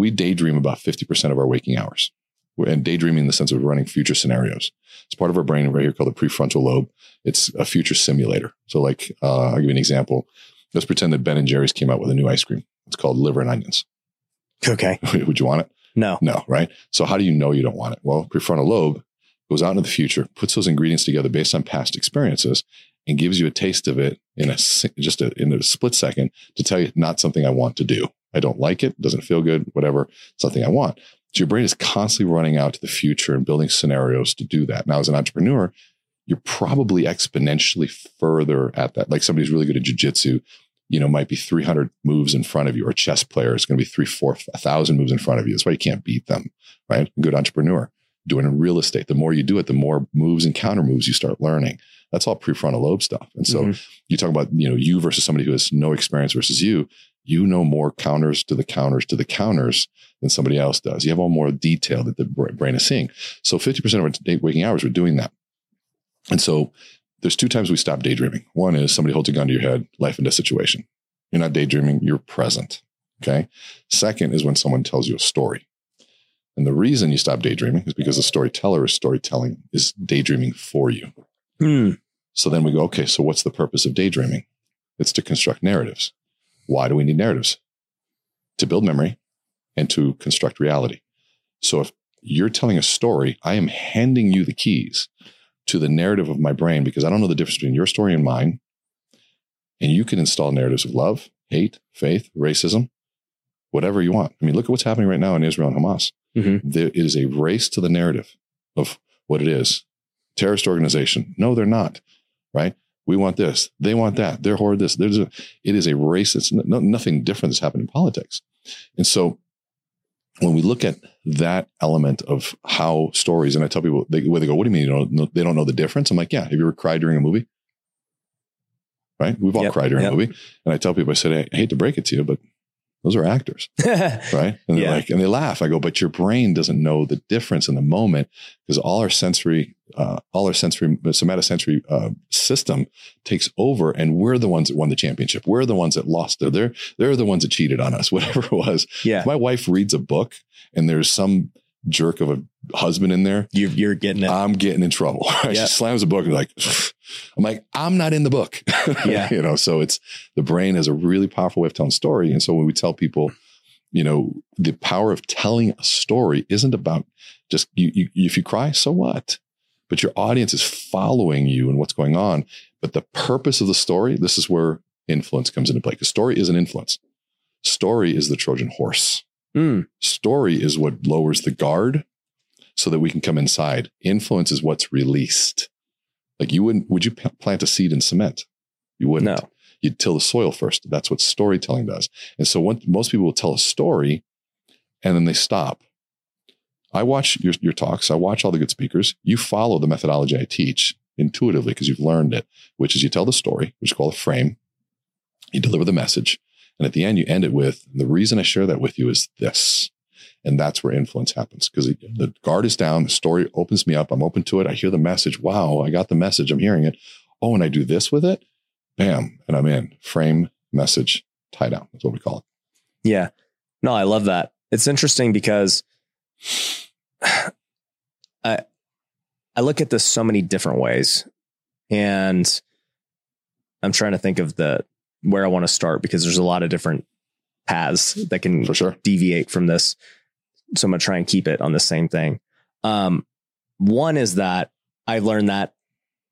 we daydream about 50% of our waking hours. And daydreaming in the sense of running future scenarios. It's part of our brain right here called the prefrontal lobe. It's a future simulator. So, like, uh, I'll give you an example. Let's pretend that Ben and Jerry's came out with a new ice cream. It's called liver and onions. Okay. Would you want it? No. No, right? So, how do you know you don't want it? Well, prefrontal lobe goes out into the future, puts those ingredients together based on past experiences, and gives you a taste of it in a just a, in a split second to tell you not something I want to do. I don't like it, doesn't feel good, whatever, something I want. So your brain is constantly running out to the future and building scenarios to do that. Now, as an entrepreneur, you're probably exponentially further at that. Like somebody who's really good at jujitsu, you know, might be 300 moves in front of you, or a chess player is going to be three, four, a thousand moves in front of you. That's why you can't beat them, right? Good entrepreneur doing in real estate. The more you do it, the more moves and counter moves you start learning. That's all prefrontal lobe stuff. And so mm-hmm. you talk about, you know, you versus somebody who has no experience versus you you know more counters to the counters to the counters than somebody else does. You have all more detail that the brain is seeing. So 50% of our waking hours, we're doing that. And so there's two times we stop daydreaming. One is somebody holds a gun to your head, life and death situation. You're not daydreaming, you're present. Okay. Second is when someone tells you a story. And the reason you stop daydreaming is because the storyteller is storytelling is daydreaming for you. Mm. So then we go, okay, so what's the purpose of daydreaming? It's to construct narratives. Why do we need narratives? To build memory and to construct reality. So if you're telling a story, I am handing you the keys to the narrative of my brain because I don't know the difference between your story and mine. And you can install narratives of love, hate, faith, racism, whatever you want. I mean, look at what's happening right now in Israel and Hamas. Mm-hmm. There is a race to the narrative of what it is. Terrorist organization. No, they're not. Right? We want this. They want that. They're horrid. This. There's a. It is a race. It's no, nothing different that's happened in politics. And so, when we look at that element of how stories, and I tell people, they, where they go, "What do you mean you don't know, they don't know the difference?" I'm like, "Yeah. Have you ever cried during a movie? Right? We've all yep, cried during yep. a movie." And I tell people, I said, "I hate to break it to you, but those are actors, right? And they're yeah. like, and they laugh. I go, but your brain doesn't know the difference in the moment because all our sensory, uh, all our sensory, somatosensory uh, system takes over, and we're the ones that won the championship. We're the ones that lost it. They're they're the ones that cheated on us, whatever it was. Yeah. If my wife reads a book and there's some jerk of a husband in there, you're, you're getting it. I'm getting in trouble. Yep. She slams a book and like, I'm like, I'm not in the book. Yeah. you know, so it's the brain has a really powerful way of telling story. And so when we tell people, you know, the power of telling a story isn't about just you, you if you cry, so what? But your audience is following you and what's going on. But the purpose of the story, this is where influence comes into play. Because story is an influence. Story is the Trojan horse. Mm. Story is what lowers the guard so that we can come inside. Influence is what's released. Like you wouldn't, would you p- plant a seed in cement? You wouldn't. No. You'd till the soil first. That's what storytelling does. And so when, most people will tell a story and then they stop. I watch your, your talks. I watch all the good speakers. You follow the methodology I teach intuitively because you've learned it, which is you tell the story, which is called a frame. You deliver the message. And at the end, you end it with the reason I share that with you is this. And that's where influence happens because mm-hmm. the guard is down. The story opens me up. I'm open to it. I hear the message. Wow, I got the message. I'm hearing it. Oh, and I do this with it. Bam. And I'm in frame, message, tie down. That's what we call it. Yeah. No, I love that. It's interesting because I, I look at this so many different ways and I'm trying to think of the where I want to start because there's a lot of different paths that can For sure. deviate from this. So I'm gonna try and keep it on the same thing. Um, one is that I've learned that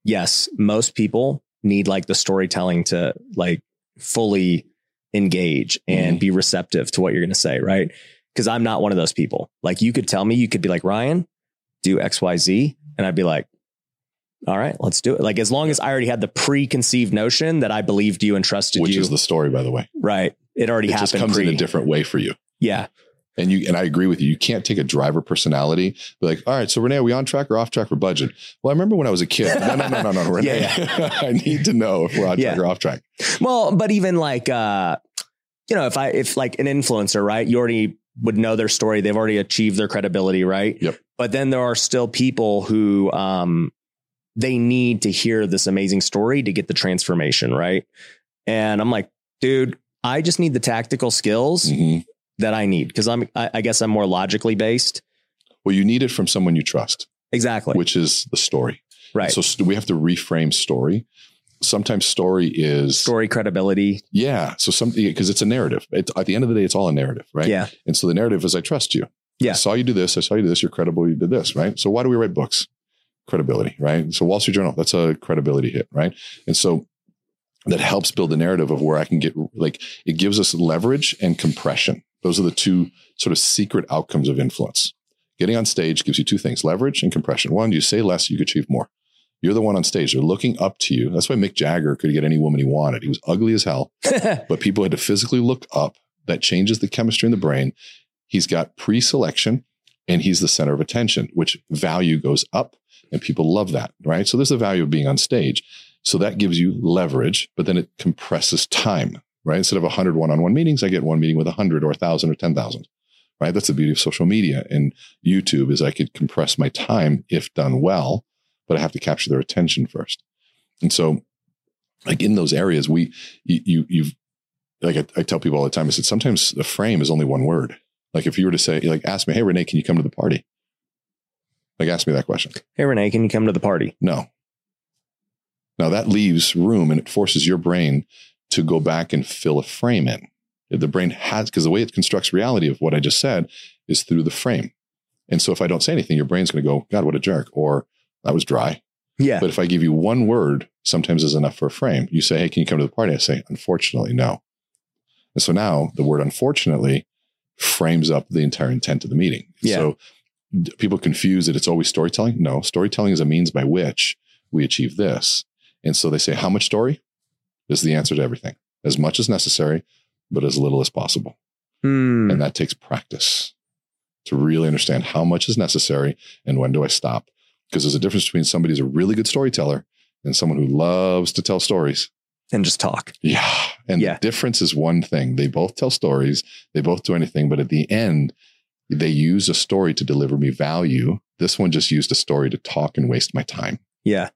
yes, most people need like the storytelling to like fully engage and mm-hmm. be receptive to what you're going to say, right? Because I'm not one of those people. Like you could tell me, you could be like, Ryan, do X, Y, Z. And I'd be like, all right, let's do it. Like as long as I already had the preconceived notion that I believed you and trusted Which you. Which is the story, by the way. Right. It already it happened. Just comes pre. in a different way for you. Yeah. And you and I agree with you. You can't take a driver personality, be like, all right, so Renee, are we on track or off track for budget? Well, I remember when I was a kid. No, no, no, no, no, Renee. I need to know if we're on track or off track. Well, but even like uh, you know, if I if like an influencer, right? You already would know their story. They've already achieved their credibility, right? Yep. But then there are still people who um they need to hear this amazing story to get the transformation, right? And I'm like, dude, I just need the tactical skills. Mm-hmm. That I need? Because I'm, I, I guess I'm more logically based. Well, you need it from someone you trust, Exactly. which is the story. right. So st- we have to reframe story. Sometimes story is Story credibility. yeah. So something because it's a narrative. It's, at the end of the day, it's all a narrative, right? Yeah. And so the narrative is I trust you. Yeah. I saw you do this. I saw you do this. You're credible. You did this, right? So why do we write books? Credibility, right? So Wall Street Journal, that's a credibility hit, right? And so that helps build the narrative of where I can get like it gives us leverage and compression. Those are the two sort of secret outcomes of influence. Getting on stage gives you two things: leverage and compression. One, you say less, you achieve more. You're the one on stage. They're looking up to you. That's why Mick Jagger could get any woman he wanted. He was ugly as hell but people had to physically look up. That changes the chemistry in the brain. He's got pre selection and he's the center of attention, which value goes up and people love that, right? So there's the value of being on stage. So that gives you leverage, but then it compresses time, right? Instead of 100 one on one meetings, I get one meeting with 100 or 1,000 or 10,000, right? That's the beauty of social media and YouTube is I could compress my time if done well, but I have to capture their attention first. And so, like in those areas, we, you, you you've like I, I, tell people all the time, I said, sometimes the frame is only one word. Like if you were to say, like, ask me, hey, Renee, can you come to the party? Like, ask me that question. hey, Renee, can you come to the party? No. Now that leaves room and it forces your brain to go back and fill a frame in. The brain has, because the way it constructs reality of what I just said is through the frame. And so if I don't say anything, your brain's going to go, God, what a jerk. Or that was dry. Yeah. But if I give you one word, sometimes is enough for a frame. You say, hey, can you come to the party? I say, unfortunately, no. And so now the word unfortunately frames up the entire intent of the meeting. Yeah. So people confuse that it's always storytelling. No, storytelling is a means by which we achieve this. And so they say, how much story? Is the answer to everything. As much as necessary, but as little as possible. Hmm. And that takes practice to really understand how much is necessary and when do I stop. Because there's a difference between somebody who's a really good storyteller and someone who loves to tell stories. and just talk. Yeah. And Yeah. the difference is one thing. They both tell stories, they both do anything, but at the end, they use a story to deliver me value. This one just used a story to talk and waste my time. Yeah.